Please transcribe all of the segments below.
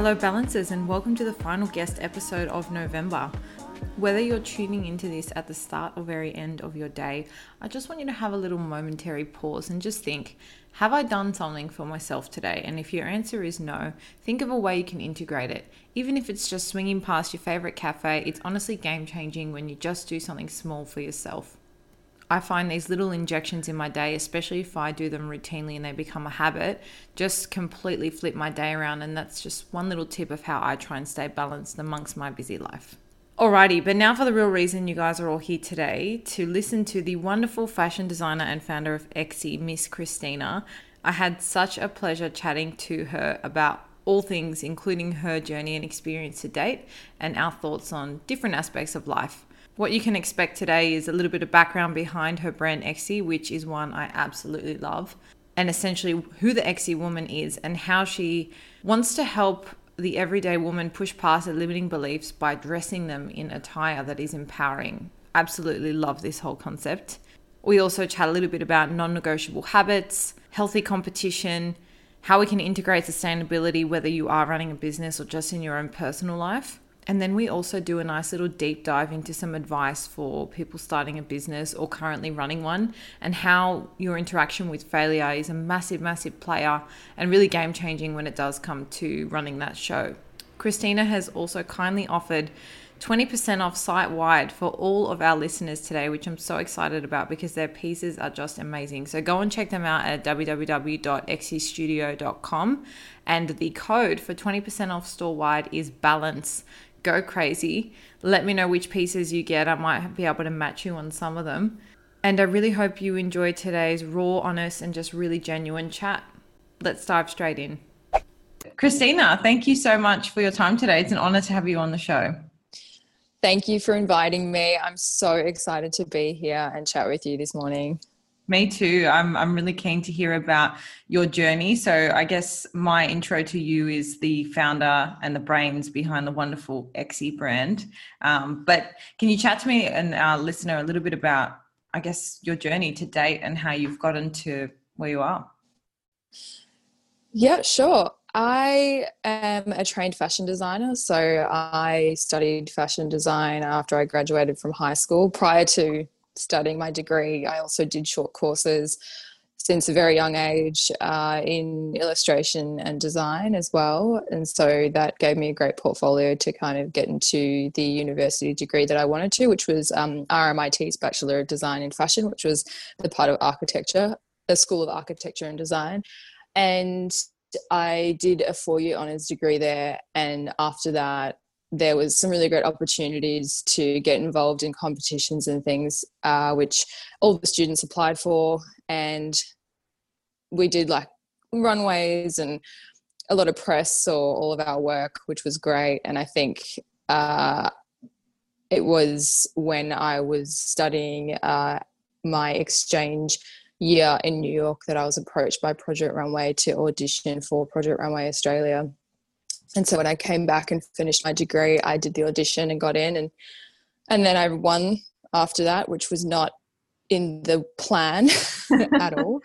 Hello, Balancers, and welcome to the final guest episode of November. Whether you're tuning into this at the start or very end of your day, I just want you to have a little momentary pause and just think Have I done something for myself today? And if your answer is no, think of a way you can integrate it. Even if it's just swinging past your favorite cafe, it's honestly game changing when you just do something small for yourself. I find these little injections in my day, especially if I do them routinely and they become a habit, just completely flip my day around. And that's just one little tip of how I try and stay balanced amongst my busy life. Alrighty, but now for the real reason you guys are all here today to listen to the wonderful fashion designer and founder of Exie, Miss Christina. I had such a pleasure chatting to her about all things, including her journey and experience to date, and our thoughts on different aspects of life. What you can expect today is a little bit of background behind her brand Exie, which is one I absolutely love, and essentially who the Exie woman is and how she wants to help the everyday woman push past her limiting beliefs by dressing them in attire that is empowering. Absolutely love this whole concept. We also chat a little bit about non negotiable habits, healthy competition, how we can integrate sustainability, whether you are running a business or just in your own personal life. And then we also do a nice little deep dive into some advice for people starting a business or currently running one, and how your interaction with failure is a massive, massive player and really game changing when it does come to running that show. Christina has also kindly offered 20% off site wide for all of our listeners today, which I'm so excited about because their pieces are just amazing. So go and check them out at www.exiestudio.com. And the code for 20% off store wide is balance go crazy. Let me know which pieces you get. I might be able to match you on some of them. And I really hope you enjoy today's raw, honest, and just really genuine chat. Let's dive straight in. Christina, thank you so much for your time today. It's an honor to have you on the show. Thank you for inviting me. I'm so excited to be here and chat with you this morning. Me too. I'm I'm really keen to hear about your journey. So I guess my intro to you is the founder and the brains behind the wonderful Exie brand. Um, but can you chat to me and our listener a little bit about, I guess, your journey to date and how you've gotten to where you are? Yeah, sure. I am a trained fashion designer. So I studied fashion design after I graduated from high school. Prior to studying my degree, I also did short courses since a very young age uh, in illustration and design as well. And so that gave me a great portfolio to kind of get into the university degree that I wanted to, which was um, RMIT's Bachelor of Design in Fashion, which was the part of architecture, the School of Architecture and Design. And I did a four year honours degree there. And after that, there was some really great opportunities to get involved in competitions and things, uh, which all the students applied for, and we did like runways and a lot of press or all of our work, which was great. And I think uh, it was when I was studying uh, my exchange year in New York that I was approached by Project Runway to audition for Project Runway Australia and so when I came back and finished my degree, I did the audition and got in, and and then I won after that, which was not in the plan at all.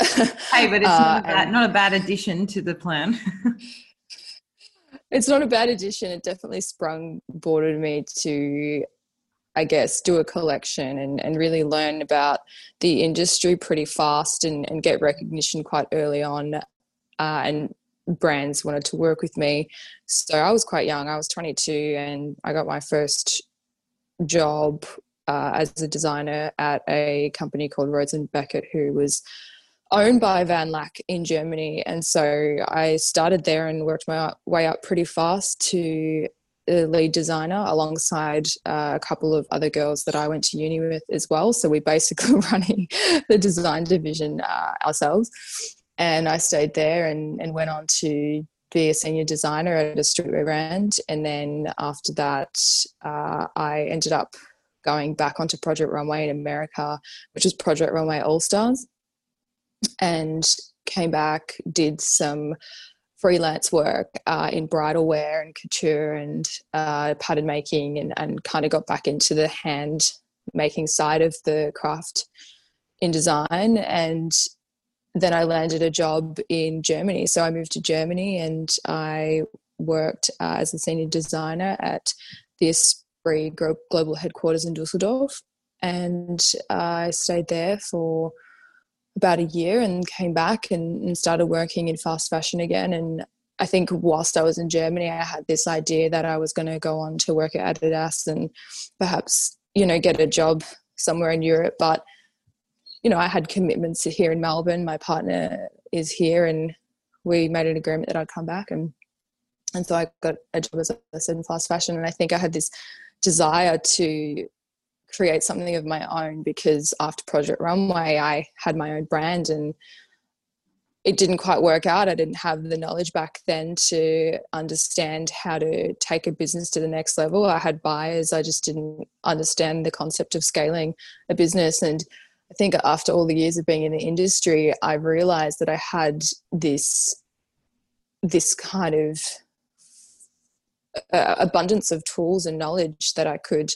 hey, but it's not, a uh, bad, not a bad addition to the plan. it's not a bad addition. It definitely sprung boarded me to, I guess, do a collection and, and really learn about the industry pretty fast and, and get recognition quite early on. Uh, and brands wanted to work with me. So I was quite young. I was 22 and I got my first job uh, as a designer at a company called Rhodes and Beckett, who was owned by Van Laack in Germany. And so I started there and worked my way up pretty fast to the lead designer alongside uh, a couple of other girls that I went to uni with as well. So we're basically running the design division uh, ourselves and I stayed there and, and went on to be a senior designer at a streetwear brand. And then after that, uh, I ended up going back onto Project Runway in America, which was Project Runway All Stars, and came back, did some freelance work uh, in bridal wear and couture and uh, pattern making, and, and kind of got back into the hand making side of the craft in design and then I landed a job in Germany. So I moved to Germany and I worked uh, as a senior designer at the Esprit global headquarters in Dusseldorf, and I stayed there for about a year and came back and, and started working in fast fashion again. And I think whilst I was in Germany, I had this idea that I was going to go on to work at Adidas and perhaps you know get a job somewhere in Europe, but you know, I had commitments here in Melbourne. My partner is here, and we made an agreement that I'd come back, and and so I got a job as I said in fast fashion. And I think I had this desire to create something of my own because after Project Runway, I had my own brand, and it didn't quite work out. I didn't have the knowledge back then to understand how to take a business to the next level. I had buyers, I just didn't understand the concept of scaling a business. And I think after all the years of being in the industry, I realized that I had this this kind of uh, abundance of tools and knowledge that I could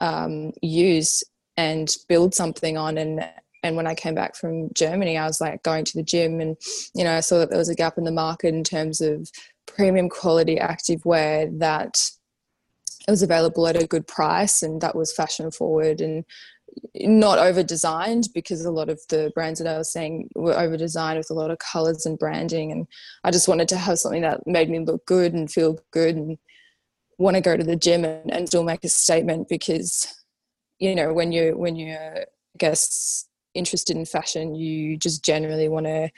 um, use and build something on. And and when I came back from Germany, I was like going to the gym, and you know, I saw that there was a gap in the market in terms of premium quality active wear that it was available at a good price, and that was fashion forward. And not over designed because a lot of the brands that I was saying were over designed with a lot of colors and branding. And I just wanted to have something that made me look good and feel good and want to go to the gym and, and still make a statement because, you know, when you when you're I guess interested in fashion, you just generally want to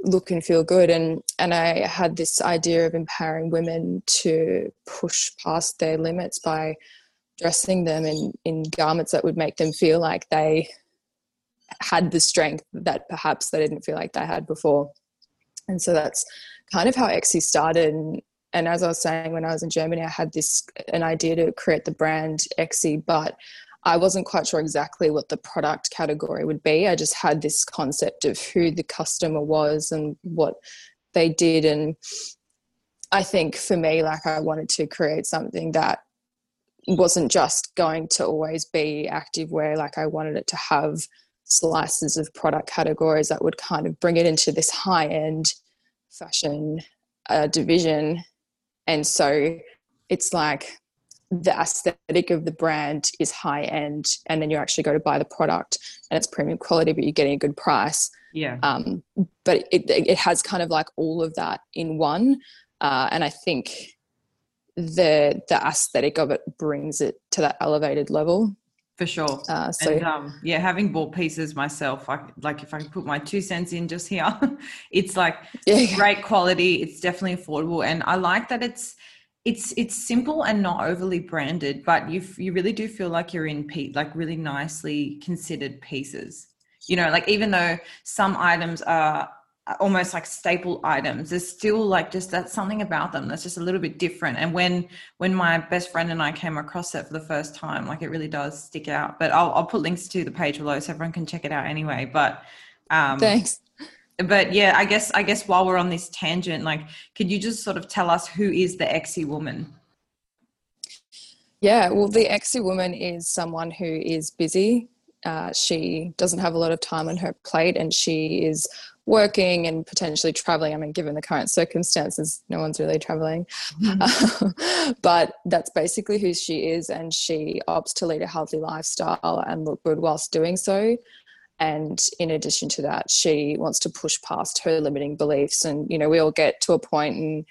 look and feel good and and I had this idea of empowering women to push past their limits by dressing them in in garments that would make them feel like they had the strength that perhaps they didn't feel like they had before and so that's kind of how Exie started and, and as I was saying when I was in Germany I had this an idea to create the brand Exie but I wasn't quite sure exactly what the product category would be. I just had this concept of who the customer was and what they did. And I think for me, like I wanted to create something that wasn't just going to always be active wear. Like I wanted it to have slices of product categories that would kind of bring it into this high end fashion uh, division. And so it's like the aesthetic of the brand is high end and then you actually go to buy the product and it's premium quality but you're getting a good price yeah um, but it, it has kind of like all of that in one uh, and i think the the aesthetic of it brings it to that elevated level for sure uh, so and, um, yeah having bought pieces myself I, like if i can put my two cents in just here it's like yeah. great quality it's definitely affordable and i like that it's it's it's simple and not overly branded, but you you really do feel like you're in pe- like really nicely considered pieces. You know, like even though some items are almost like staple items there's still like just that something about them that's just a little bit different and when when my best friend and i came across it for the first time like it really does stick out but i'll, I'll put links to the page below so everyone can check it out anyway but um thanks but yeah, I guess I guess while we're on this tangent, like, could you just sort of tell us who is the Exie woman? Yeah, well, the Exie woman is someone who is busy. Uh, she doesn't have a lot of time on her plate, and she is working and potentially traveling. I mean, given the current circumstances, no one's really traveling. Mm-hmm. but that's basically who she is, and she opts to lead a healthy lifestyle and look good whilst doing so and in addition to that she wants to push past her limiting beliefs and you know we all get to a point in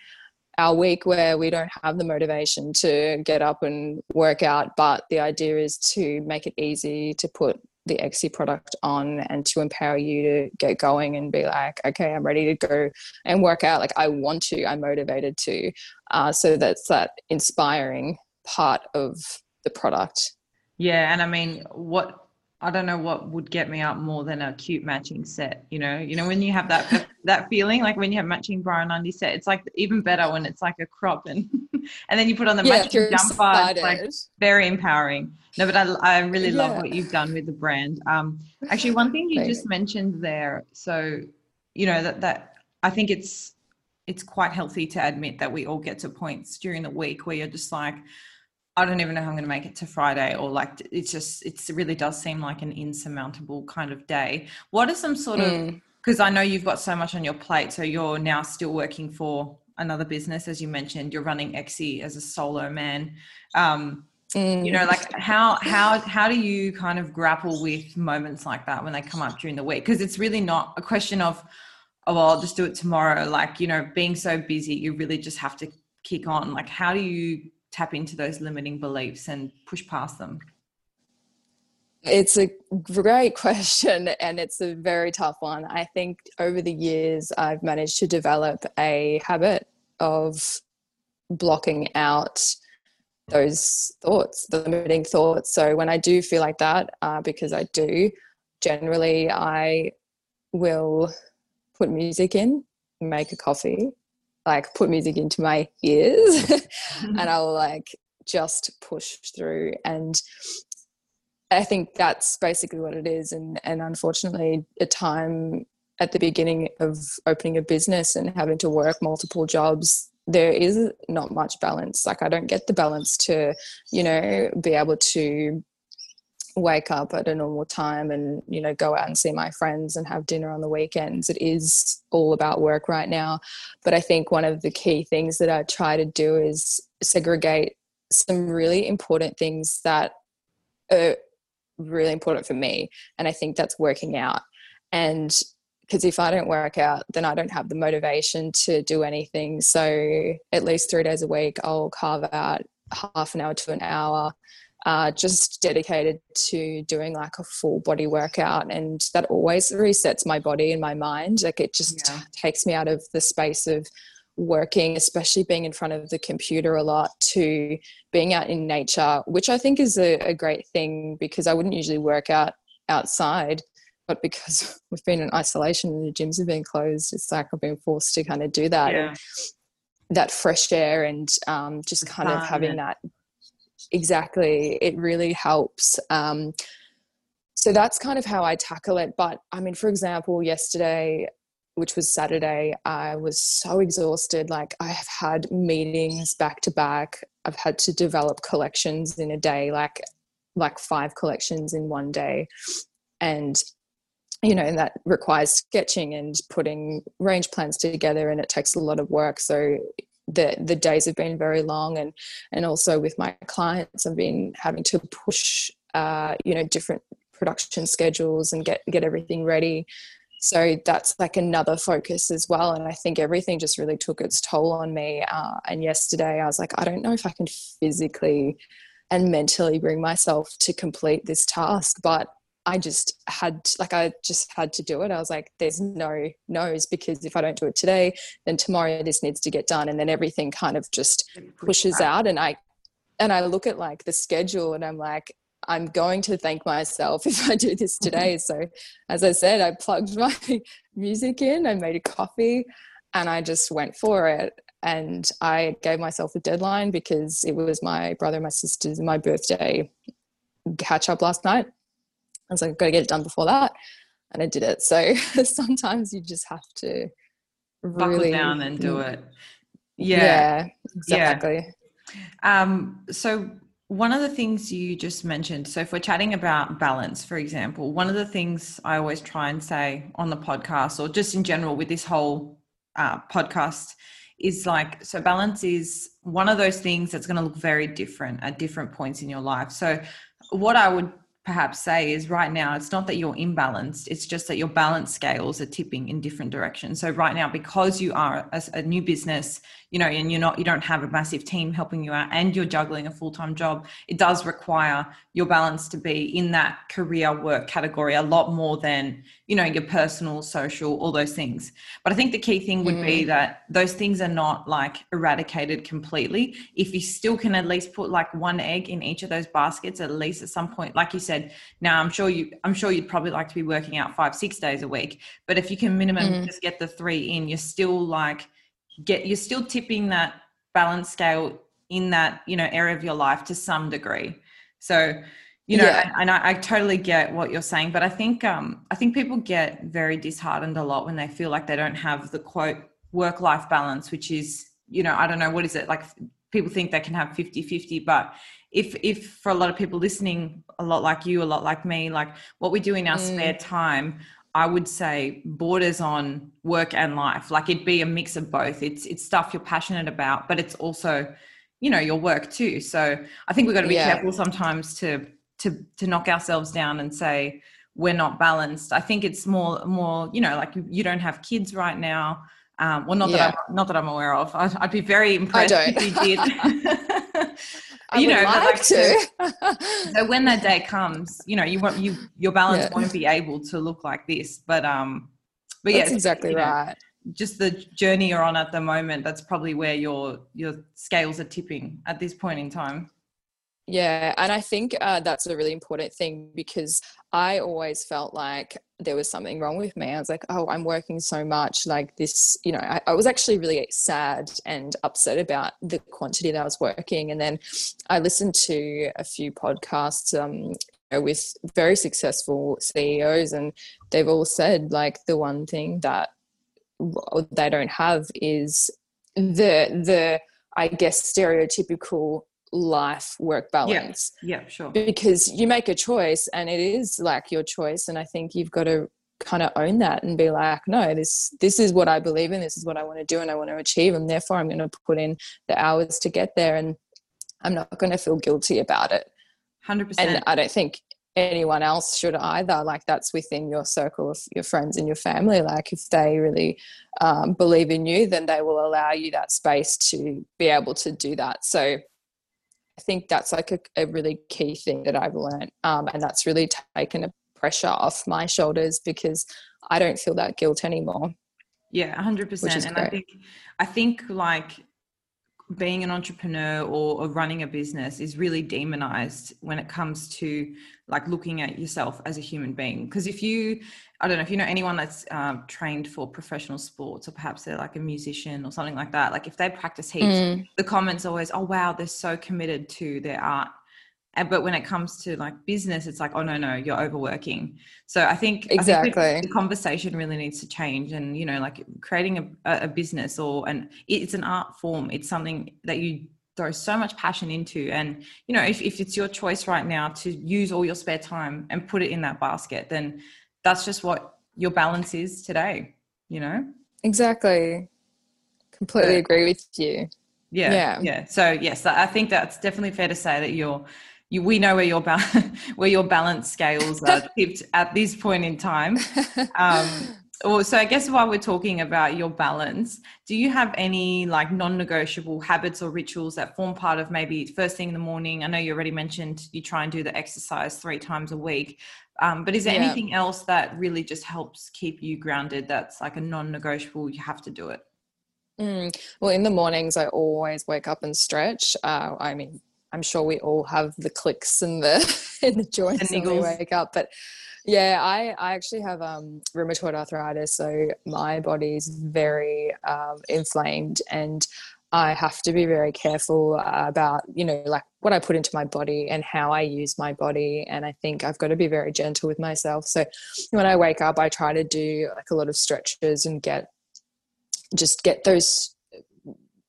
our week where we don't have the motivation to get up and work out but the idea is to make it easy to put the Exie product on and to empower you to get going and be like, okay, I'm ready to go and work out. Like I want to, I'm motivated to. Uh, so that's that inspiring part of the product. Yeah, and I mean, what I don't know what would get me up more than a cute matching set. You know, you know when you have that that feeling, like when you have matching bra and undie set, it's like even better when it's like a crop and and then you put on the yeah, matching jumper. It's like very empowering. No, but I, I really yeah. love what you've done with the brand. Um, actually, one thing you just mentioned there, so you know that that I think it's it's quite healthy to admit that we all get to points during the week where you're just like I don't even know how I'm going to make it to Friday, or like it's just it really does seem like an insurmountable kind of day. What are some sort mm. of because I know you've got so much on your plate, so you're now still working for another business as you mentioned you're running Exie as a solo man um, mm. you know like how how how do you kind of grapple with moments like that when they come up during the week because it's really not a question of oh well, i'll just do it tomorrow like you know being so busy you really just have to kick on like how do you tap into those limiting beliefs and push past them it's a great question and it's a very tough one. I think over the years, I've managed to develop a habit of blocking out those thoughts, the limiting thoughts. So when I do feel like that, uh, because I do, generally I will put music in, make a coffee, like put music into my ears, and I'll like just push through. And I think that's basically what it is. And and unfortunately, a time at the beginning of opening a business and having to work multiple jobs, there is not much balance. Like I don't get the balance to, you know, be able to wake up at a normal time and you know go out and see my friends and have dinner on the weekends. It is all about work right now. But i think one of the key things that i try to do is segregate some really important things that are really important for me and i think that's working out. And because if i don't work out then i don't have the motivation to do anything. So at least three days a week i'll carve out half an hour to an hour uh, just dedicated to doing like a full body workout and that always resets my body and my mind like it just yeah. takes me out of the space of working, especially being in front of the computer a lot, to being out in nature, which I think is a, a great thing because I wouldn't usually work out outside. But because we've been in isolation and the gyms have been closed, it's like I've been forced to kind of do that. Yeah. that fresh air and um, just kind of having that. Exactly. It really helps. Um, so that's kind of how I tackle it. But I mean, for example, yesterday which was Saturday, I was so exhausted. Like I have had meetings back to back. I've had to develop collections in a day, like like five collections in one day. And you know, and that requires sketching and putting range plans together and it takes a lot of work. So the the days have been very long and and also with my clients I've been having to push uh, you know, different production schedules and get get everything ready. So that's like another focus as well and i think everything just really took its toll on me uh, and yesterday i was like i don't know if i can physically and mentally bring myself to complete this task but i just had like i just had to do it i was like there's no no's because if i don't do it today then tomorrow this needs to get done and then everything kind of just pushes out and i and i look at like the schedule and i'm like I'm going to thank myself if I do this today. so, as I said, I plugged my music in, I made a coffee, and I just went for it. And I gave myself a deadline because it was my brother, my sister's, my birthday catch up last night. I was like, I've got to get it done before that. And I did it. So sometimes you just have to really buckle down and do it. Yeah, yeah exactly. Yeah. Um, so one of the things you just mentioned, so if we're chatting about balance, for example, one of the things I always try and say on the podcast or just in general with this whole uh, podcast is like, so balance is one of those things that's going to look very different at different points in your life. So, what I would perhaps say is right now it's not that you're imbalanced it's just that your balance scales are tipping in different directions. So right now because you are a, a, new business you know and you're not you don't have a massive team helping you out and you're juggling a full-time job it does require your balance to be in that career work category a lot more than you know your personal social all those things but i think the key thing would mm. be that those things are not like eradicated completely if you still can at least put like one egg in each of those baskets at least at some point like you said now i'm sure you i'm sure you'd probably like to be working out five six days a week but if you can minimum mm. just get the three in you're still like get you're still tipping that balance scale in that you know area of your life to some degree so you know yeah. and, and I, I, totally get what you're saying but i think um i think people get very disheartened a lot when they feel like they don't have the quote work life balance which is you know i don't know what is it like people think they can have 50 50 but if if for a lot of people listening a lot like you a lot like me like what we do in our mm. spare time I would say borders on work and life. Like it'd be a mix of both. It's it's stuff you're passionate about, but it's also, you know, your work too. So I think we've got to be yeah. careful sometimes to to to knock ourselves down and say we're not balanced. I think it's more more, you know, like you, you don't have kids right now. Um, well, not yeah. that I'm not that I'm aware of. I'd, I'd be very impressed if you did. I you know, like, like to. so when that day comes, you know, you want you your balance yeah. won't be able to look like this. But um, but yeah, exactly right. Know, just the journey you're on at the moment. That's probably where your your scales are tipping at this point in time. Yeah, and I think uh, that's a really important thing because I always felt like there was something wrong with me. I was like, oh, I'm working so much. Like this, you know, I, I, was actually really sad and upset about the quantity that I was working. And then I listened to a few podcasts um, with very successful CEOs, and they've all said like the one thing that they don't have is the the I guess stereotypical life work balance. Yeah, yeah, sure. Because you make a choice and it is like your choice. And I think you've got to kind of own that and be like, no, this this is what I believe in, this is what I want to do and I want to achieve. And therefore I'm gonna put in the hours to get there and I'm not gonna feel guilty about it. Hundred percent. And I don't think anyone else should either like that's within your circle of your friends and your family like if they really um, believe in you then they will allow you that space to be able to do that so I think that's like a, a really key thing that I've learned. Um, and that's really taken a pressure off my shoulders because I don't feel that guilt anymore. Yeah, hundred percent. And great. I think, I think like being an entrepreneur or, or, running a business is really demonized when it comes to like looking at yourself as a human being because if you i don't know if you know anyone that's um, trained for professional sports or perhaps they're like a musician or something like that like if they practice heaps mm. the comments always oh wow they're so committed to their art but when it comes to like business it's like oh no no you're overworking. So i think exactly I think the conversation really needs to change and you know like creating a, a business or an it's an art form. It's something that you throw so much passion into. And you know if, if it's your choice right now to use all your spare time and put it in that basket then that's just what your balance is today you know? Exactly. Completely agree with you. Yeah, yeah. yeah. So yes i think that's definitely fair to say that you're you, we know where your ba- where your balance scales are tipped at this point in time. Um, so I guess while we're talking about your balance, do you have any like non-negotiable habits or rituals that form part of maybe first thing in the morning? I know you already mentioned you try and do the exercise three times a week, um, but is there yeah. anything else that really just helps keep you grounded? That's like a non-negotiable. You have to do it. Mm. Well, in the mornings, I always wake up and stretch. Uh, I mean, I'm sure we all have the clicks and the in the joints when we wake up. But yeah, I, I actually have um, rheumatoid arthritis, so my body is very um, inflamed, and I have to be very careful about you know like what I put into my body and how I use my body. And I think I've got to be very gentle with myself. So when I wake up, I try to do like a lot of stretches and get just get those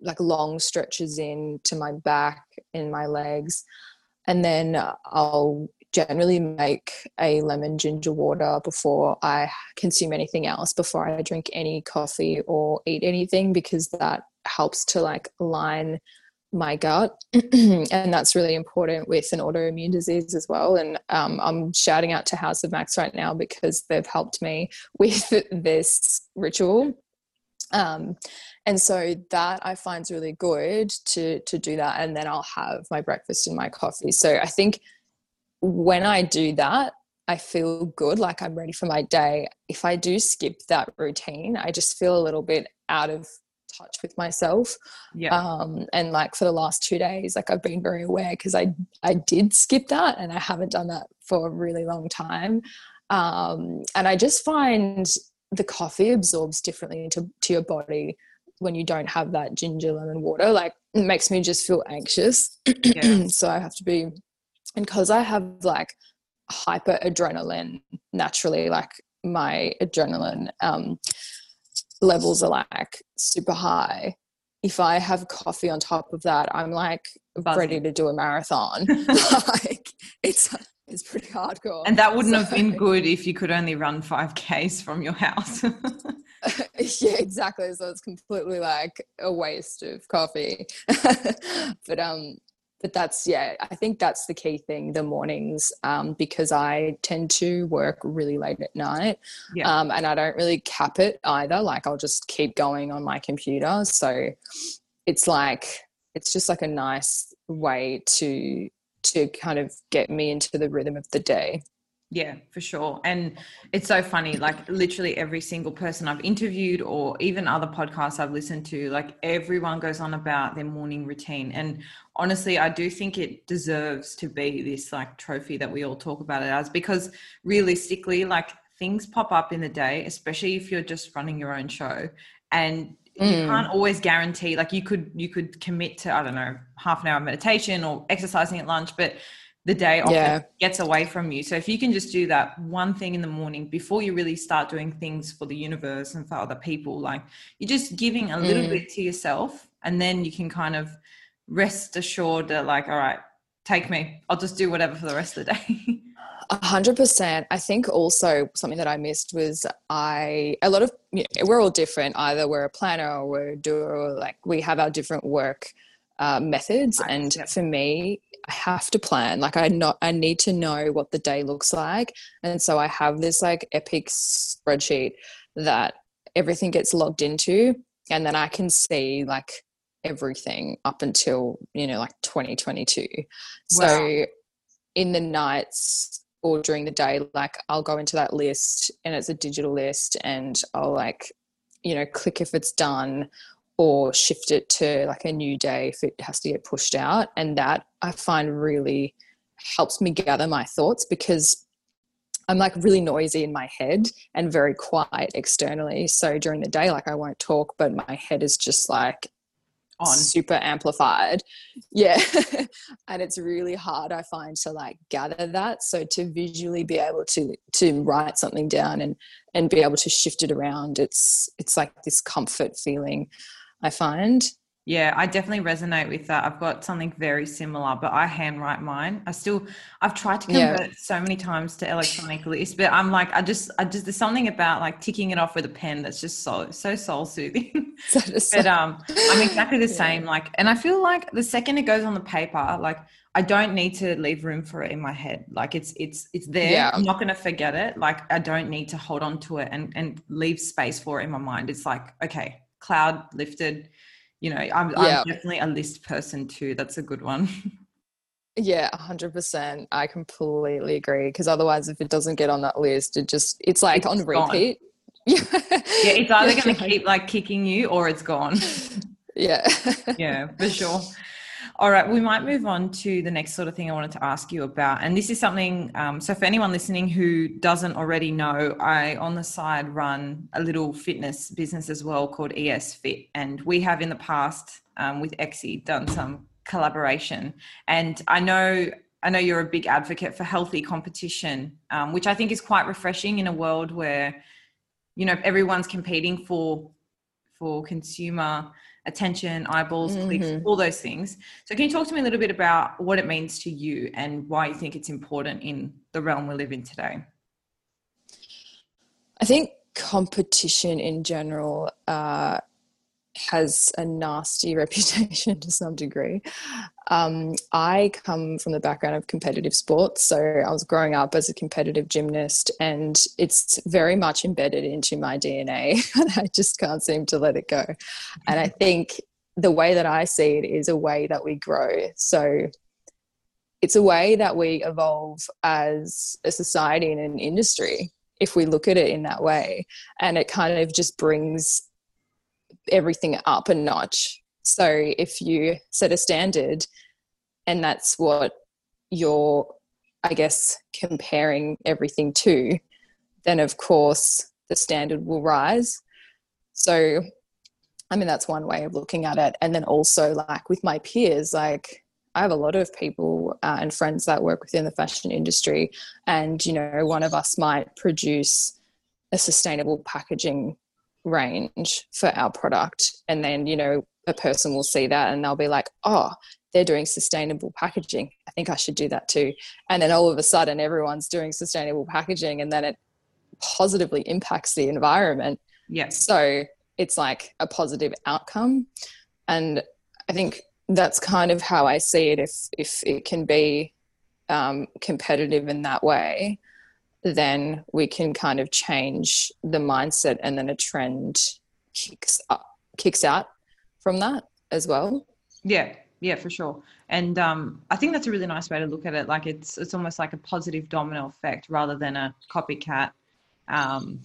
like long stretches in to my back and my legs. And then i'll generally make a lemon ginger water before i consume anything else before i drink any coffee or eat anything because that helps to like line my gut. And that's really important with an autoimmune disease as well. And um, i'm shouting out to house of max right now because they've helped me with this ritual um, and so that I find is really good to to do that, and then I'll have my breakfast and my coffee. So I think when I do that, I feel good, like I'm ready for my day. If I do skip that routine, I just feel a little bit out of touch with myself. Yeah. Um, and like for the last two days, like I've been very aware because I I did skip that and I haven't done that for a really long time. Um, and I just find the coffee absorbs differently into to your body when you don't have that ginger lemon water like it makes me just feel anxious yeah. so i have to be and because i have like hyper adrenaline naturally like my adrenaline um, levels are like super high if i have coffee on top of that i'm like Buzzing. ready to do a marathon like it's is pretty hardcore. And that wouldn't so. have been good if you could only run 5Ks from your house. yeah, exactly. So it's completely like a waste of coffee. but um but that's yeah, I think that's the key thing, the mornings, um, because I tend to work really late at night. Yeah. Um, and I don't really cap it either. Like I'll just keep going on my computer. So it's like it's just like a nice way to to kind of get me into the rhythm of the day. Yeah, for sure. And it's so funny. Like, literally, every single person I've interviewed, or even other podcasts I've listened to, like, everyone goes on about their morning routine. And honestly, I do think it deserves to be this like trophy that we all talk about it as because realistically, like, things pop up in the day, especially if you're just running your own show. And you mm. can't always guarantee like you could you could commit to i don't know half an hour meditation or exercising at lunch but the day often yeah. gets away from you so if you can just do that one thing in the morning before you really start doing things for the universe and for other people like you're just giving a little mm. bit to yourself and then you can kind of rest assured that like all right take me i'll just do whatever for the rest of the day A hundred percent. I think also something that I missed was I a lot of you know, we're all different. Either we're a planner or we're a doer. Or like we have our different work uh, methods. Right. And yep. for me, I have to plan. Like I not I need to know what the day looks like, and so I have this like epic spreadsheet that everything gets logged into, and then I can see like everything up until you know like 2022. Wow. So in the nights or during the day like i'll go into that list and it's a digital list and i'll like you know click if it's done or shift it to like a new day if it has to get pushed out. And that i find really helps me gather my thoughts because i'm like really noisy in my head and very quiet externally. So during the day like i won't talk but my head is just like on. Super amplified. Yeah. And it's really hard i find to like gather that. So to visually be able to to write something down and and be able to shift it around it's it's like this comfort feeling i find yeah, I definitely resonate with that. I've got something very similar, but I handwrite mine. I still, I've tried to convert yeah. so many times to electronic list, but I'm like, I just, I just, there's something about like ticking it off with a pen that's just so, so soul soothing. but um, I'm exactly the yeah. same. Like, and I feel like the second it goes on the paper, like I don't need to leave room for it in my head. Like it's, it's, it's there. Yeah. I'm not going to forget it. Like I don't need to hold on to it and and leave space for it in my mind. It's like, okay, cloud lifted you know I'm, yeah. I'm definitely a list person too that's a good one. Yeah 100% i completely agree because otherwise if it doesn't get on that list it just it's like it's on repeat. Yeah. It's either going to keep like kicking you or it's gone. Yeah. Yeah for sure all right, we might move on to the next sort of thing I wanted to ask you about. And this is something, um, so for anyone listening who doesn't already know, I on the side run a little fitness business as well called ES Fit. And we have in the past um, with Exie done some collaboration. And I know I know you're a big advocate for healthy competition, um, which I think is quite refreshing in a world where, you know, everyone's competing for for consumer attention, eyeballs, mm-hmm. clicks, all those things. So, can you talk to me a little bit about what it means to you and why you think it's important in the realm we live in today? I think competition in general uh, has a nasty reputation to some degree. Um, I come from the background of competitive sports, so I was growing up as a competitive gymnast, and it's very much embedded into my DNA, I just can't seem to let it go. And I think the way that I see it is a way that we grow. So it's a way that we evolve as a society and an industry if we look at it in that way. And it kind of just brings everything up a notch. So if you set a standard and that's what you're, I guess, comparing everything to, then of course the standard will rise. So, I mean, that's one way of looking at it. And then also, like with my peers, like I have a lot of people uh, and friends that work within the fashion industry, and you know, one of us might produce a sustainable packaging range for our product and then you know a person will see that and they'll be like oh they're doing sustainable packaging. I think I should do that too. And then all of a sudden, everyone's doing sustainable packaging, and then it positively impacts the environment. Yeah. So it's like a positive outcome. And I think that's kind of how I see it. If if it can be um, competitive in that way, then we can kind of change the mindset, and then a trend kicks up, kicks out from that as well. Yeah, yeah, for sure. And um, I think that's a really nice way to look at it. Like it's it's almost like a positive domino effect rather than a copycat, um,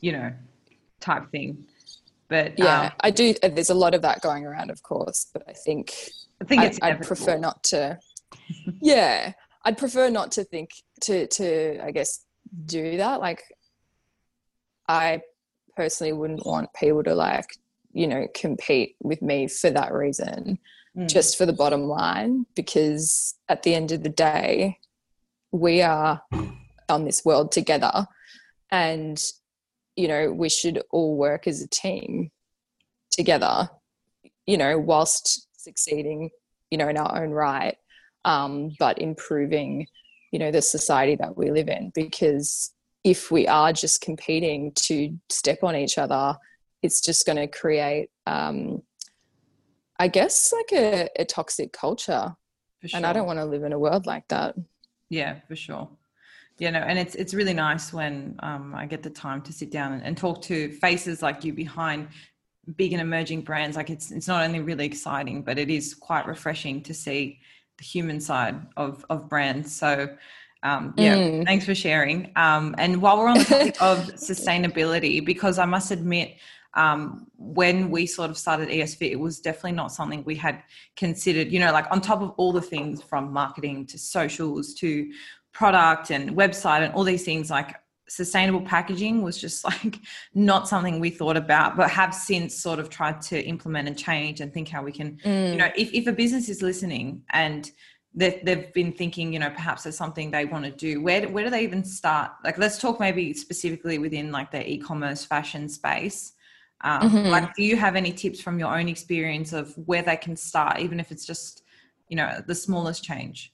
you know, type thing. But yeah, um, I do. There's a lot of that going around, of course. But I think I think it's I, I'd prefer not to. yeah, I'd prefer not to think to to I guess do that. Like, I personally wouldn't want people to like you know compete with me for that reason mm. just for the bottom line because at the end of the day we are on this world together and you know we should all work as a team together you know whilst succeeding you know in our own right um, but improving you know the society that we live in because if we are just competing to step on each other it's just going to create um, i guess like a, a toxic culture. For sure. and i don't want to live in a world like that. Yeah for sure. You know and it's it's really nice when um, i get the time to sit down and, and, talk to faces like you behind big and emerging brands. Like it's it's not only really exciting but it is quite refreshing to see the human side of of brands. So um, yeah mm. thanks for sharing. Um, and while we're on the topic of sustainability because i must admit um, when we sort of started ESFit, it was definitely not something we had considered, you know, like on top of all the things from marketing to socials to product and website and all these things, like sustainable packaging was just like not something we thought about, but have since sort of tried to implement and change and think how we can, mm. you know, if, if a business is listening and they've, they've been thinking, you know, perhaps there's something they want to do. Where, where do they even start? Like, let's talk maybe specifically within like the e-commerce fashion space. Um, mm-hmm. Like, do you have any tips from your own experience of where they can start, even if it's just, you know, the smallest change?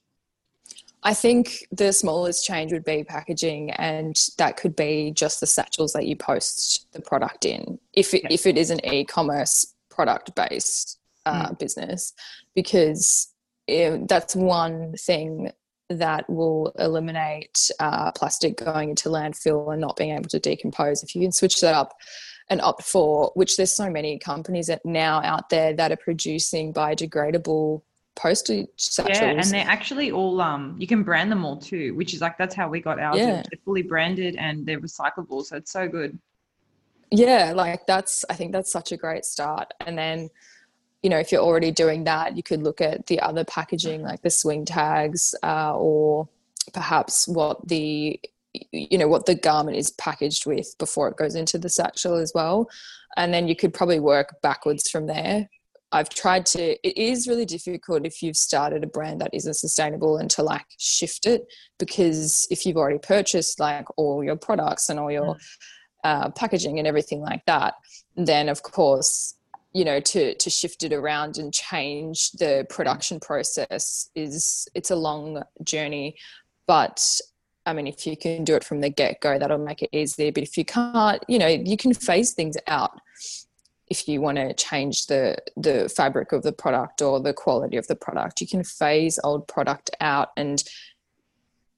I think the smallest change would be packaging, and that could be just the satchels that you post the product in. If it, if it is an e-commerce product based uh, mm. business, because it, that's one thing that will eliminate uh, plastic going into landfill and not being able to decompose. If you can switch that up and opt for, which there's so many companies that now out there that are producing biodegradable postage satchels. Yeah, and they're actually all um you can brand them all too, which is like that's how we got ours. Yeah. They're fully branded and they're recyclable, so it's so good. Yeah, like that's I think that's such a great start. And then you know, if you're already doing that, you could look at the other packaging like the swing tags uh, or perhaps what the you know what the garment is packaged with before it goes into the satchel as well and then you could probably work backwards from there i've tried to it is really difficult if you've started a brand that isn't sustainable and to like shift it because if you've already purchased like all your products and all your uh, packaging and everything like that then of course you know to to shift it around and change the production process is it's a long journey. But I mean, if you can do it from the get go, that'll make it easier. But if you can't, you know, you can phase things out if you want to change the the fabric of the product or the quality of the product. You can phase old product out and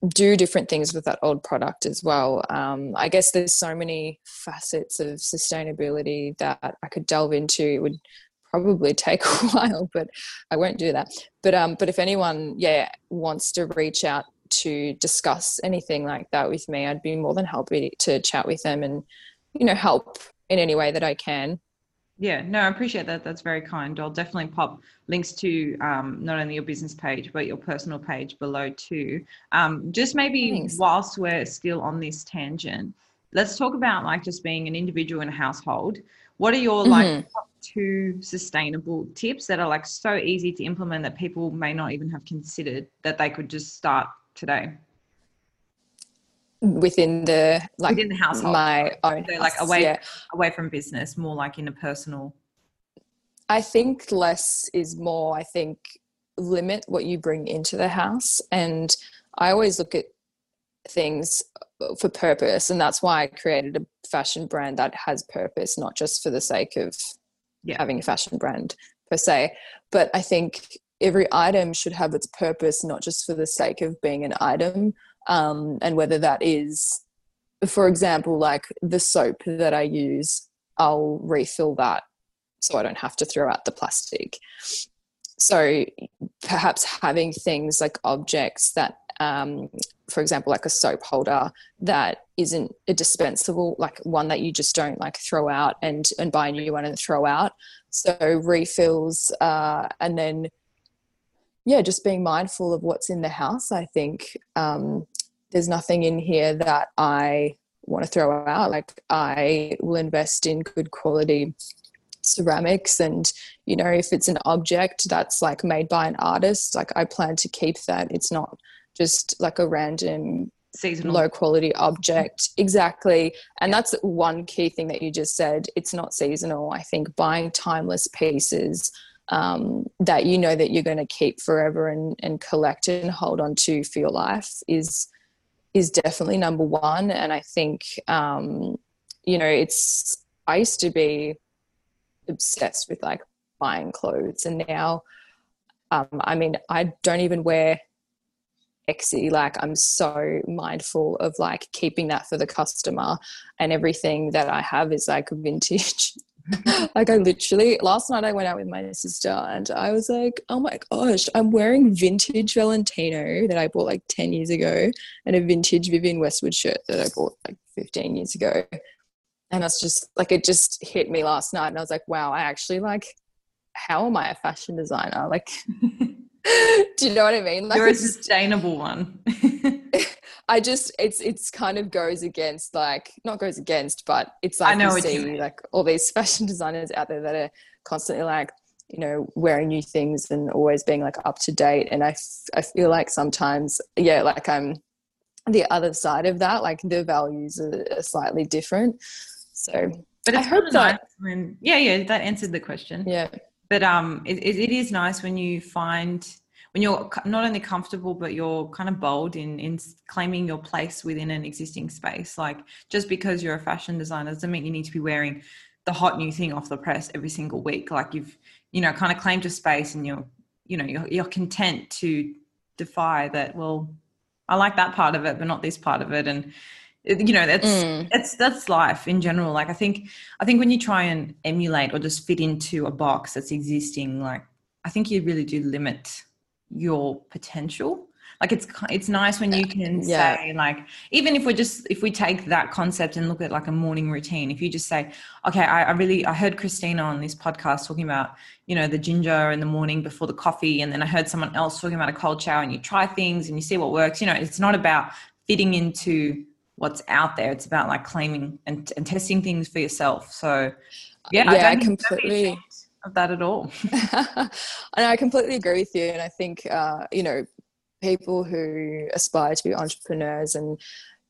do different things with that old product as well. Um, I guess there's so many facets of sustainability that I could delve into. It would probably take a while, but I won't do that. But um, but if anyone, yeah, wants to reach out to discuss anything like that with me, I'd be more than happy to chat with them and, you know, help in any way that I can. Yeah, no, I appreciate that. That's very kind. I'll definitely pop links to um, not only your business page, but your personal page below too. Um, just maybe Thanks. whilst we're still on this tangent, let's talk about like just being an individual in a household. What are your like mm-hmm. top two sustainable tips that are like so easy to implement that people may not even have considered that they could just start today? Within the like within the household, my own so like away yeah. away from business, more like in a personal. I think less is more. I think limit what you bring into the house and i always look at things uh, for purpose and that's why i created a fashion brand that has purpose not just for the sake of yeah. having a fashion brand per se but i think every item should have its purpose not just for the sake of being an item um, and whether that is for example like the soap that i use i'll refill that so i don't have to throw out the plastic. So perhaps having things like objects that um, for example like a soap holder that isn't a dispensable like one that you just don't like throw out and and buy a new one and throw out. So refills uh, and then yeah just being mindful of what's in the house i think um, there's nothing in here that i want to throw out. Like i will invest in good quality ceramics and you know if it's an object that's like made by an artist like i plan to keep that. It's not just like a random seasonal. low quality object. Exactly. And that's one key thing that you just said. It's not seasonal. I think buying timeless pieces um, that you know that you're going to keep forever and, and collect and hold on to for your life is is definitely number one and i think um, you know it's i used to be obsessed with like buying clothes and now um, i mean i don't even wear Exie. Like I'm so mindful of like keeping that for the customer and everything that I have is like vintage. like I literally last night I went out with my sister and I was like, oh my gosh, I'm wearing vintage Valentino that I bought like 10 years ago and a vintage Vivienne Westwood shirt that I bought like 15 years ago. And that's just like it just hit me last night and I was like, wow, I actually like how am I a fashion designer? Like Do you know what I mean? Like You're a sustainable one. I just it's it's kind of goes against like not goes against, but it's like I know you see like all these fashion designers out there that are constantly like you know wearing new things and always being like up to date. And I, f- I feel like sometimes yeah like i'm the other side of that like the values are, are slightly different. So but i hope that nice when, yeah yeah that answered the question. Yeah. But um, it, it is nice when you find when you're not only comfortable but you're kind of bold in in claiming your place within an existing space. Like just because you're a fashion designer doesn't mean you need to be wearing the hot new thing off the press every single week. Like you've you know kind of claimed a space and you're you know you're, you're content to defy that well i like that part of it but not this part of it. And you know that's mm. that's that's life in general. Like i think i think when you try and emulate or just fit into a box that's existing like i think you really do limit your potential like it's it's nice when you can yeah. say like even if we're just if we take that concept and look at like a morning routine if you just say okay I, I, really i heard christina on this podcast talking about you know the ginger in the morning before the coffee and then i heard someone else talking about a cold shower and you try things and you see what works you know it's not about fitting into what's out there. It's about like claiming and, and testing things for yourself. So yeah, yeah, I, I completely of that at all. and I completely agree with you. And I think uh, you know people who aspire to be entrepreneurs and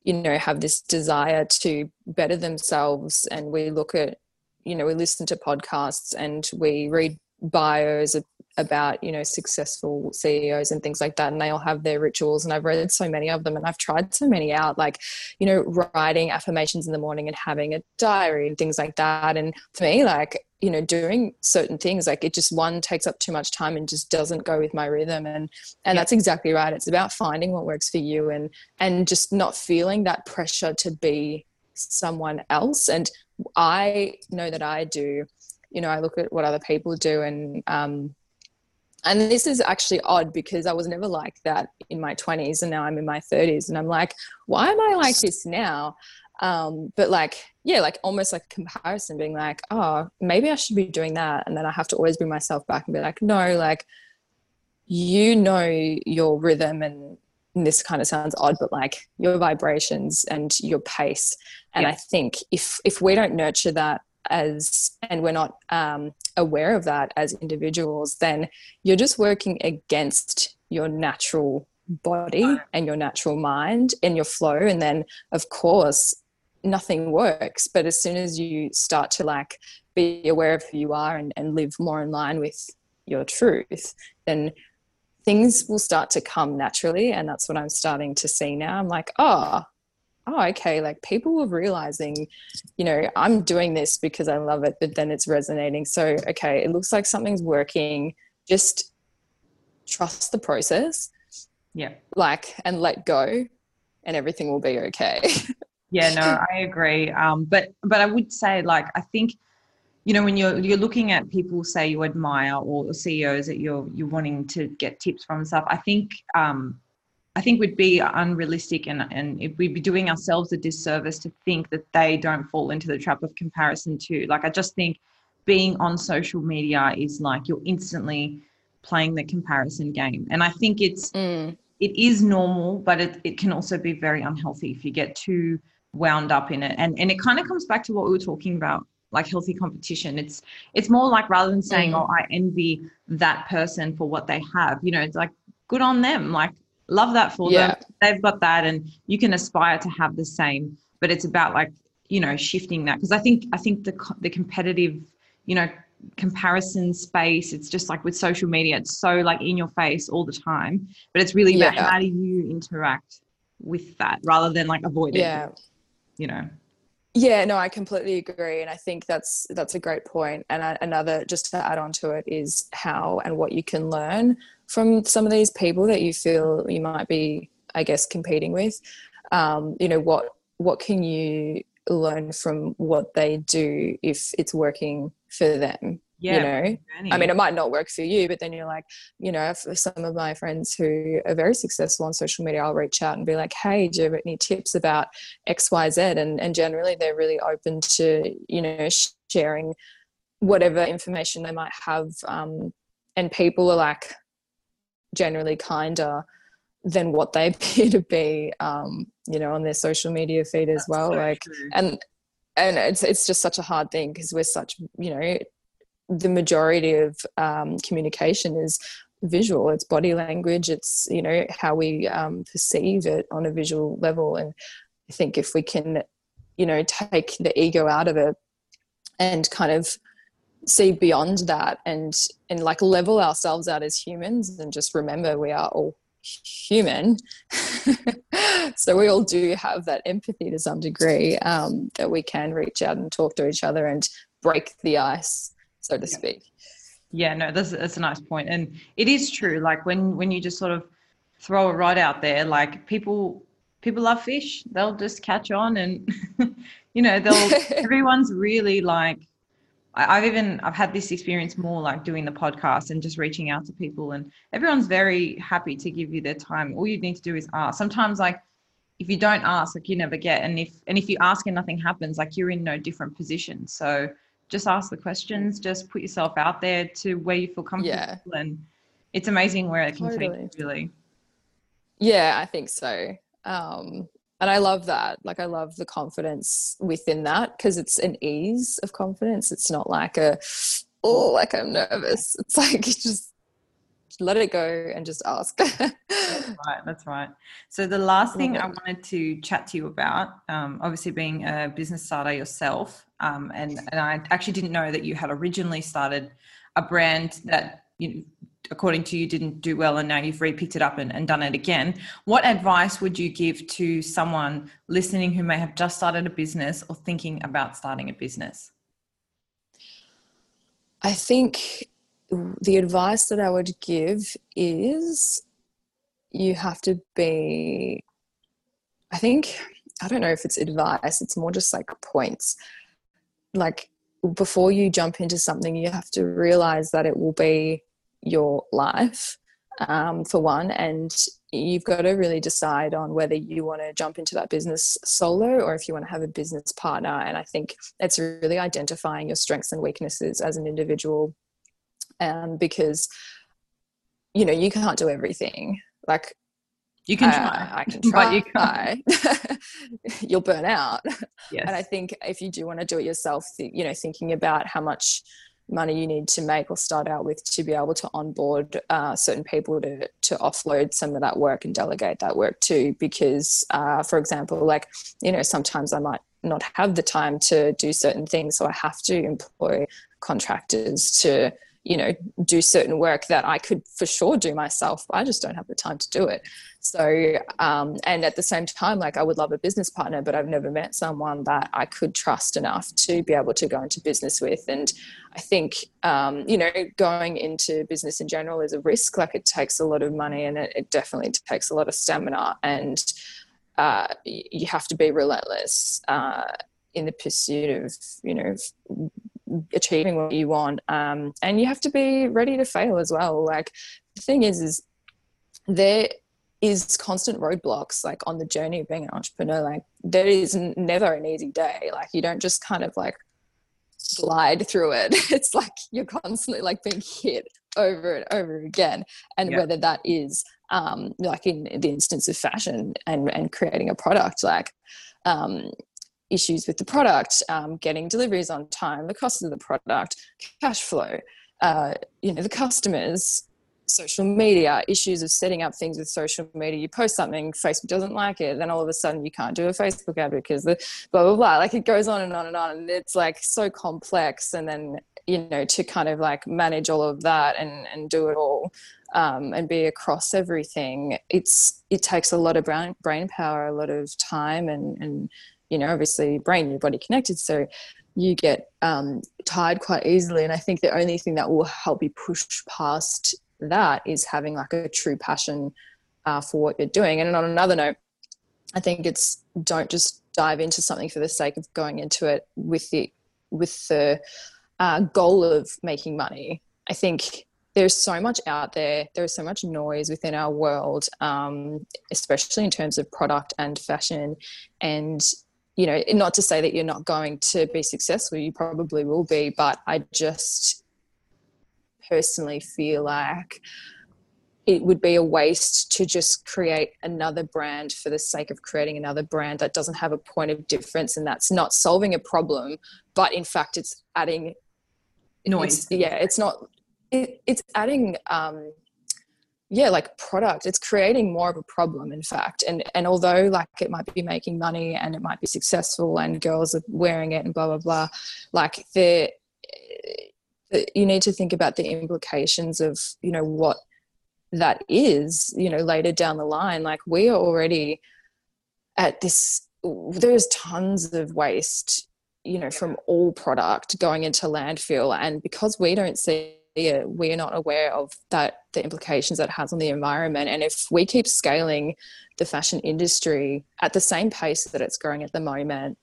you know have this desire to better themselves, and we look at you know we listen to podcasts and we read bios about you know successful ceos and things like that and they all have their rituals and i've read so many of them and i've tried so many out like you know writing affirmations in the morning and having a diary and things like that and for me like you know doing certain things like it just one takes up too much time and just doesn't go with my rhythm and and yeah. that's exactly right it's about finding what works for you and and just not feeling that pressure to be someone else and i know that i do you know i look at what other people do and um and this is actually odd because I was never like that in my 20s and now I'm in my 30s and I'm like, why am I like this now? Um, but like, yeah, like almost like comparison being like, oh, maybe I should be doing that. And then I have to always bring myself back and be like, no, like, you know your rhythm and, this kind of sounds odd, but like your vibrations and your pace. And yeah. I think if if we don't nurture that as and we're not um, aware of that as individuals then you're just working against your natural body and your natural mind and your flow and then of course nothing works but as soon as you start to like be aware of who you are and, and live more in line with your truth then things will start to come naturally and that's what i'm starting to see now. I'm like oh oh okay like people are realizing you know i'm doing this because i love it but then it's resonating. So okay it looks like something's working. Just trust the process. Yeah. Like and let go and everything will be okay yeah no i agree. Um but but i would say like i think you know when you're you're looking at people say you admire or CEOs that you're you're wanting to get tips from and stuff I think um I think we'd be unrealistic and and we'd be doing ourselves a disservice to think that they don't fall into the trap of comparison too. Like I just think being on social media is like you're instantly playing the comparison game. And I think it's mm. it is normal but it, it can also be very unhealthy if you get too wound up in it. And and it kind of comes back to what we were talking about like healthy competition. It's it's more like rather than saying mm. oh i envy that person for what they have you know it's like good on them like love that for yeah. them they've got that and you can aspire to have the same. But it's about like you know shifting that. Because i think i think the the competitive you know comparison space it's just like with social media it's so like in your face all the time. But it's really about yeah. how do you interact with that rather than like avoid it. Yeah you know yeah, no, I completely agree, and I think that's that's a great point. And another, just to add on to it, is how and what you can learn from some of these people that you feel you might be, I guess, competing with. Um, you know, what what can you learn from what they do if it's working for them? Yeah, you know? I mean it might not work for you but then you're like you know for some of my friends who are very successful on social media i'll reach out and be like hey do you have any tips about xyz and and generally they're really open to you know sharing whatever information they might have um, and people are like generally kinder than what they appear to be um, you know on their social media feed as That's well so like true. and and it's it's just such a hard thing because we're such you know the majority of um, communication is visual. It's body language. It's you know how we um, perceive it on a visual level. And i think if we can you know take the ego out of it and kind of see beyond that and and like level ourselves out as humans and just remember we are all human so we all do have that empathy to some degree um, that we can reach out and talk to each other and break the ice so to speak. Yeah, no, that's that's a nice point, and it is true. Like when when you just sort of throw a rod out there, like people people love fish, they'll just catch on, and you know they'll everyone's really like. I've even I've had this experience more like doing the podcast and just reaching out to people, and everyone's very happy to give you their time. All you need to do is ask. Sometimes like if you don't ask, like you never get, and if and if you ask and nothing happens, like you're in no different position. So just ask the questions, just put yourself out there to where you feel comfortable. Yeah. And it's amazing where it can totally. take you, really. Yeah, I think so. Um, and I love that. Like, I love the confidence within that because it's an ease of confidence. It's not like a, oh, like I'm nervous. It's like just let it go and just ask. that's right. That's right. So the last thing I wanted to chat to you about, um, obviously being a business starter yourself, um, and and I actually didn't know that you had originally started a brand that you according to you didn't do well and now you've repicked it up and, and done it again what advice would you give to someone listening who may have just started a business or thinking about starting a business i think the advice that I would give is you have to be, I think, I don't know if it's advice, it's more just like points. Like before you jump into something, you have to realize that it will be your life um, for one, and you've got to really decide on whether you want to jump into that business solo or if you want to have a business partner. And I think it's really identifying your strengths and weaknesses as an individual um, because you know you can't do everything like you can try. I, I can try but you you'll burn out. Yes. and i think if you do want to do it yourself you know thinking about how much money you need to make or start out with to be able to onboard uh, certain people to to offload some of that work and delegate that work too because uh, for example like you know sometimes i might not have the time to do certain things so i have to employ contractors to you know do certain work that i could for sure do myself i just don't have the time to do it so um, and at the same time like i would love a business partner but i've never met someone that i could trust enough to be able to go into business with. And i think um, you know going into business in general is a risk. Like it takes a lot of money and it, it definitely takes a lot of stamina and uh, you have to be relentless uh, in the pursuit of you know achieving what you want. Um, and you have to be ready to fail as well. Like the thing is is there is constant roadblocks like on the journey of being an entrepreneur like there is never an easy day. Like you don't just kind of like glide through it. It's like you're constantly like being hit over and over again. And yeah. whether that is um, like in the instance of fashion and and creating a product like um, issues with the product, um, getting deliveries on time, the cost of the product, cash flow, uh, you know, the customers, social media, issues of setting up things with social media. You post something, Facebook doesn't like it, then all of a sudden you can't do a Facebook ad because the blah blah blah. Like it goes on and on and on, and it's like so complex. And then you know to kind of like manage all of that and and do it all. Um, and be across everything. It's it takes a lot of brain brain power, a lot of time, and and you know obviously brain and body connected so you get um, tired quite easily and i think the only thing that will help you push past that is having like a true passion uh, for what you're doing and on another note i think it's don't just dive into something for the sake of going into it with the with the uh, goal of making money i think there's so much out there. There's so much noise within our world, um, especially in terms of product and fashion. And you know, not to say that you're not going to be successful, you probably will be, but I just personally feel like it would be a waste to just create another brand for the sake of creating another brand that doesn't have a point of difference and that's not solving a problem, but in fact, it's adding noise. It's, yeah, it's not, it, it's adding um, yeah like product it's creating more of a problem in fact and and although like it might be making money and it might be successful and girls are wearing it and blah blah blah like the you need to think about the implications of you know what that is you know later down the line. Like we are already at this there's tons of waste you know from all product going into landfill. And because we don't see we're not aware of that the implications that has on the environment. And if we keep scaling the fashion industry at the same pace that it's growing at the moment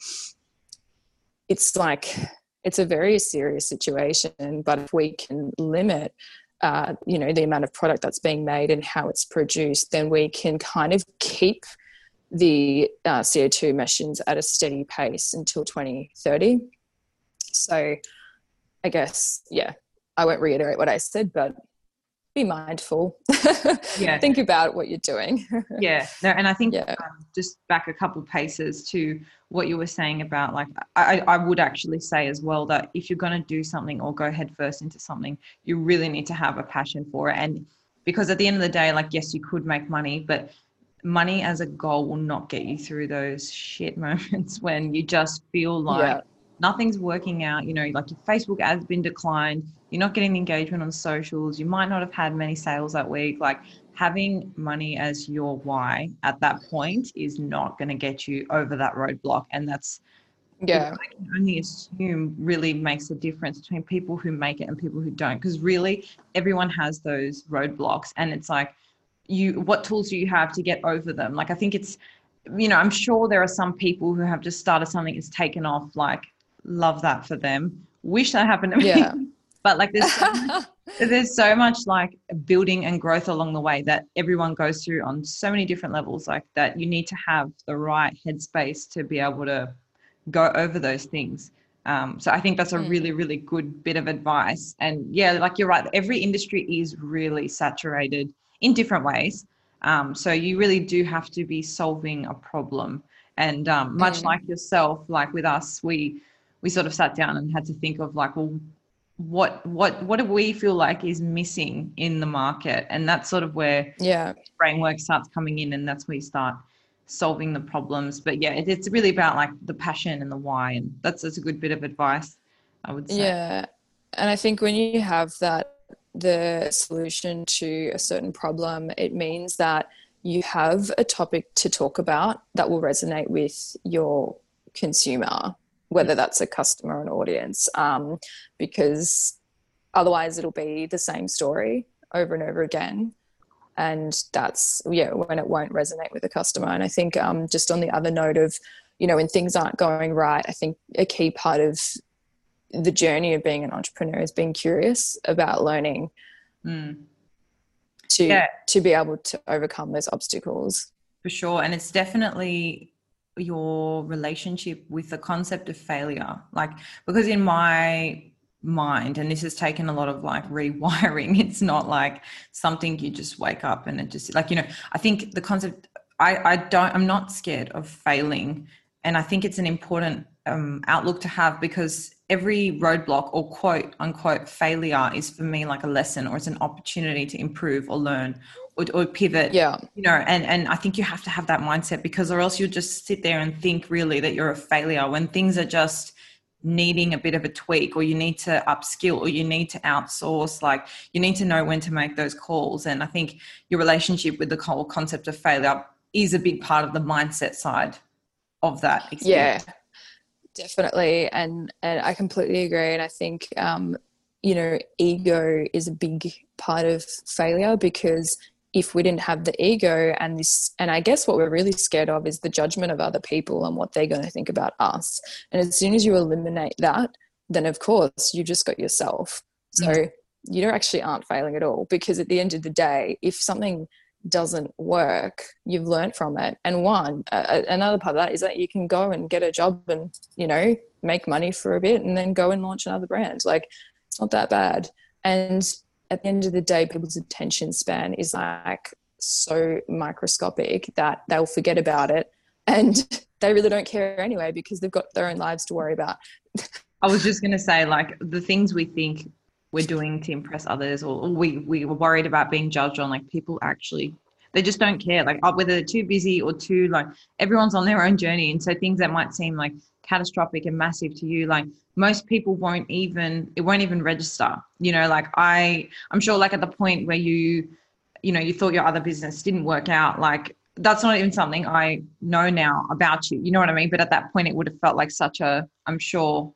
it's like it's a very serious situation but if we can limit uh, you know the amount of product that's being made and how it's produced then we can kind of keep the uh, co2 emissions at a steady pace until 2030 so i guess yeah I won't reiterate what I said, but be mindful. yeah. Think about what you're doing. yeah. No, and I think yeah. um, just back a couple paces to what you were saying about like I, I would actually say as well that if you're going to do something or go headfirst into something, you really need to have a passion for it. And because at the end of the day, like yes, you could make money, but money as a goal will not get you through those shit moments when you just feel like yeah nothing's working out you know like your facebook ads been declined you're not getting engagement on socials you might not have had many sales that week like having money as your why at that point is not going to get you over that roadblock and that's yeah. I can only assume really makes a difference between people who make it and people who don't because really everyone has those roadblocks and it's like you what tools do you have to get over them? Like i think it's you know i'm sure there are some people who have just started something it's taken off like love that for them. Wish that happened to me. Yeah. but like there's so much, there's so much like building and growth along the way that everyone goes through on so many different levels like that you need to have the right headspace to be able to go over those things um, so i think that's a mm. really really good bit of advice and yeah like you're right every industry is really saturated in different ways um, so you really do have to be solving a problem and um, much mm. like yourself like with us we we sort of sat down and had to think of like, well, what what what do we feel like is missing in the market? And that's sort of where yeah framework starts coming in, and that's where you start solving the problems. But yeah, it, it's really about like the passion and the why, and that's that's a good bit of advice, I would say. Yeah. and I think when you have that the solution to a certain problem, it means that you have a topic to talk about that will resonate with your consumer, whether that's a customer or an audience, um, because otherwise it'll be the same story over and over again. And that's, yeah, when it won't resonate with the customer. And I think um, just on the other note of, you know, when things aren't going right, I think a key part of the journey of being an entrepreneur is being curious about learning mm. to yeah. to be able to overcome those obstacles for sure and it's definitely your relationship with the concept of failure. Like because in my mind and this has taken a lot of like rewiring it's not like something you just wake up and it just like you know i think the concept i i don't i'm not scared of failing. And i think it's an important um, outlook to have because every roadblock or quote unquote failure is for me like a lesson or it's an opportunity to improve or learn or, or pivot yeah. you know and and i think you have to have that mindset because or else you'll just sit there and think really that you're a failure when things are just needing a bit of a tweak or you need to upskill or you need to outsource. Like you need to know when to make those calls. And i think your relationship with the whole concept of failure is a big part of the mindset side of that experience. yeah. Definitely. And and i completely agree. And i think um you know ego is a big part of failure because if we didn't have the ego and this and i guess what we're really scared of is the judgment of other people and what they're going to think about us. And as soon as you eliminate that then of course you just got yourself. So mm-hmm. you don't actually aren't failing at all because at the end of the day if something doesn't work you've learned from it. And one uh, another part of that is that you can go and get a job and you know make money for a bit and then go and launch another brand. Like it's not that bad. And at the end of the day people's attention span is like so microscopic that they'll forget about it. And they really don't care anyway because they've got their own lives to worry about. I was just going to say like the things we think we're doing to impress others or we we were worried about being judged on like people actually they just don't care. Like oh, whether they're too busy or too like everyone's on their own journey. And so things that might seem like catastrophic and massive to you like most people won't even it won't even register you know like i i'm sure like at the point where you you know you thought your other business didn't work out like that's not even something i know now about you you know what i mean but at that point it would have felt like such a i'm sure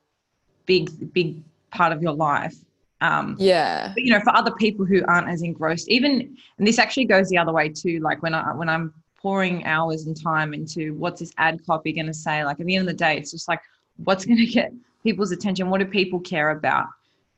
big big part of your life um, yeah. But, you know, for other people who aren't as engrossed, even, and this actually goes the other way too. Like when I when I'm pouring hours and time into what's this ad copy going to say, like at the end of the day, it's just like what's going to get people's attention. What do people care about?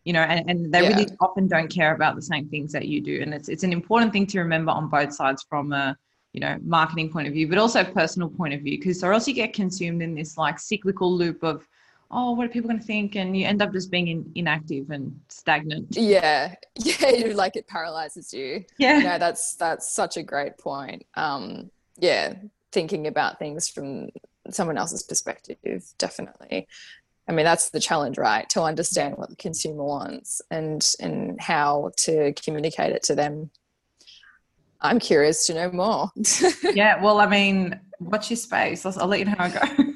You know, and, and they yeah. really often don't care about the same things that you do. And it's it's an important thing to remember on both sides from a you know marketing point of view, but also personal point of view, because or else you get consumed in this like cyclical loop of oh, what are people going to think? And you end up just being in, inactive and stagnant. Yeah. Yeah. Like it paralyzes you. Yeah. No, that's, that's such a great point. Um, yeah. Thinking about things from someone else's perspective, definitely. I mean, that's the challenge, right? To understand what the consumer wants and, and how to communicate it to them. I'm curious to know more. yeah. Well, I mean, watch your space. I'll, I'll let you know how I go.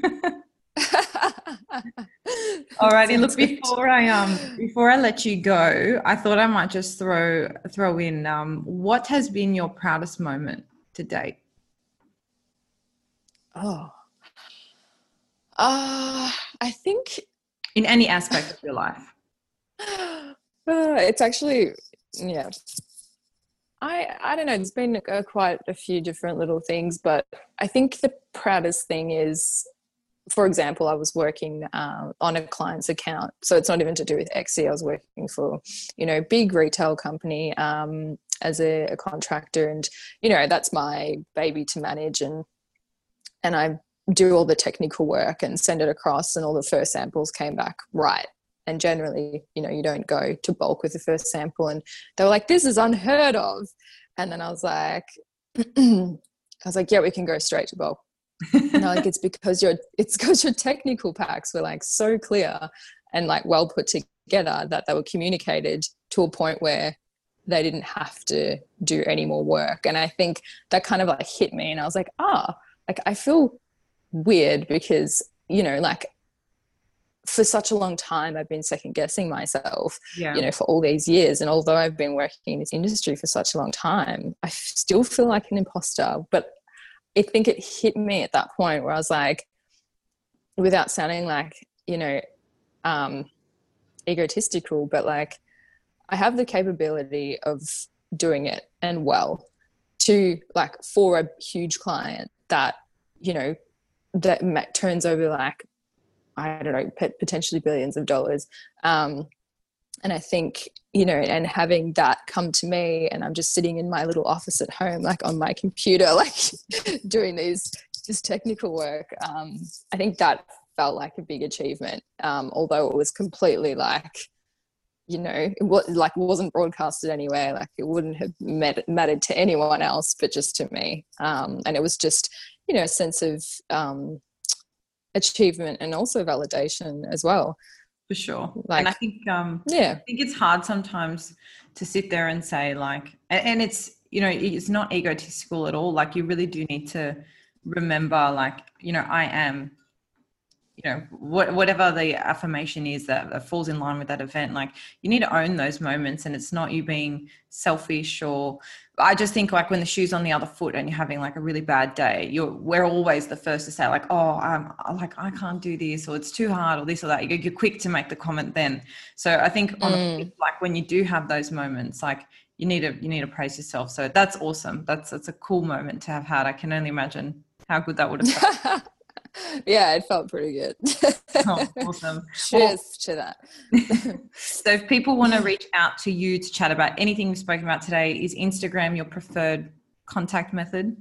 Alrighty, look before I um before I let you go, I thought I might just throw throw in um what has been your proudest moment to date? Oh. Uh I think in any aspect of your life. Uh, it's actually yeah. I I don't know, there's been uh, quite a few different little things, but I think the proudest thing is for example, I was working uh, on a client's account, so it's not even to do with Exie. I was working for, you know, big retail company um, as a, a, contractor, and you know that's my baby to manage, and and I do all the technical work and send it across, and all the first samples came back right. And generally, you know, you don't go to bulk with the first sample, and they were like, "This is unheard of," and then I was like. I was like, yeah, we can go straight to bulk no, like it's because your it's because your technical packs were like so clear and like well put together that they were communicated to a point where they didn't have to do any more work. And I think that kind of like hit me and I was like, ah, like I feel weird because, you know, like for such a long time i've been second guessing myself Yeah. you know for all these years. And although i've been working in this industry for such a long time I still feel like an imposter. But i think it hit me at that point where i was like without sounding like you know um egotistical but like i have the capability of doing it and well to like for a huge client that you know that turns over like i don't know potentially billions of dollars. Um and i think you know and having that come to me and i'm just sitting in my little office at home like on my computer like doing these just technical work um i think that felt like a big achievement. Um although it was completely like you know it was like wasn't broadcasted anywhere like it wouldn't have met, mattered to anyone else but just to me. Um and it was just you know a sense of um achievement and also validation as well. For sure. Like- and I think um yeah. I think it's hard sometimes to sit there and say like and, and it's you know it's not egotistical at all. Like you really do need to remember like you know i am you know what, whatever the affirmation is that, that falls in line with that event like you need to own those moments and it's not you being selfish or i just think like when the shoe's on the other foot and you're having like a really bad day you're we're always the first to say like oh i'm like i can't do this or it's too hard or this or that. You're, you're quick to make the comment then. So i think on Mm. the, like when you do have those moments like you need to you need to praise yourself. So that's awesome. That's that's a cool moment to have had. I can only imagine how good that would have felt yeah it felt pretty good oh, awesome cheers to that So if people want to reach out to you to chat about anything we've spoken about today, is Instagram your preferred contact method?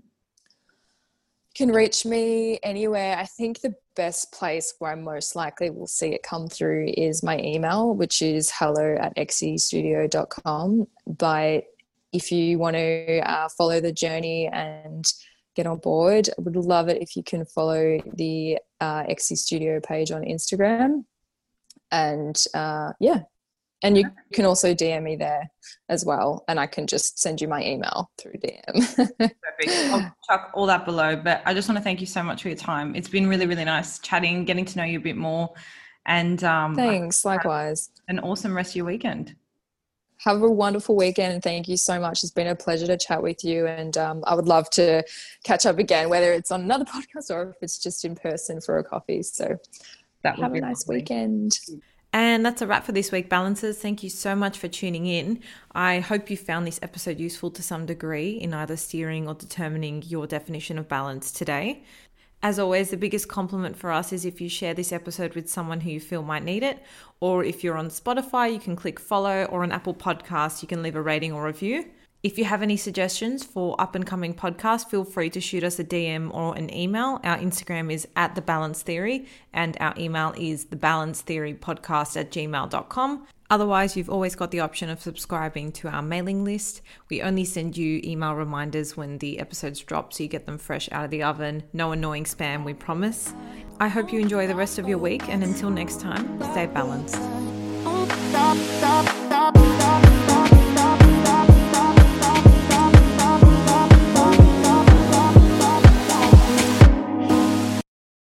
can reach me anywhere. I think the best place where I most likely will see it come through is my email, which is hello at exiestudio.com. But if you want to uh, follow the journey and get on board, I would love it if you can follow the uh, Exie Studio page on Instagram. And uh, yeah, and you can also DM me there as well, and I can just send you my email through DM. Perfect. I'll chuck all that below. But I just want to thank you so much for your time. It's been really, really nice chatting, getting to know you a bit more, and um, Thanks, likewise. an awesome rest of your weekend. Have a wonderful weekend and thank you so much. It's been a pleasure to chat with you. And um, I would love to catch up again, whether it's on another podcast or if it's just in person for a coffee. So That would have a nice lovely. weekend. And that's a wrap for this week, Balancers. Thank you so much for tuning in. I hope you found this episode useful to some degree in either steering or determining your definition of balance today. As always, the biggest compliment for us is if you share this episode with someone who you feel might need it. Or if you're on Spotify, you can click follow, or on Apple Podcasts, you can leave a rating or review. If you have any suggestions for up and coming podcasts, feel free to shoot us a DM or an email. Our Instagram is at the balance theory and our email is the balance theory podcast at gmail.com. Otherwise, you've always got the option of subscribing to our mailing list. We only send you email reminders when the episodes drop so you get them fresh out of the oven. No annoying spam, we promise. I hope you enjoy the rest of your week and until next time, stay balanced.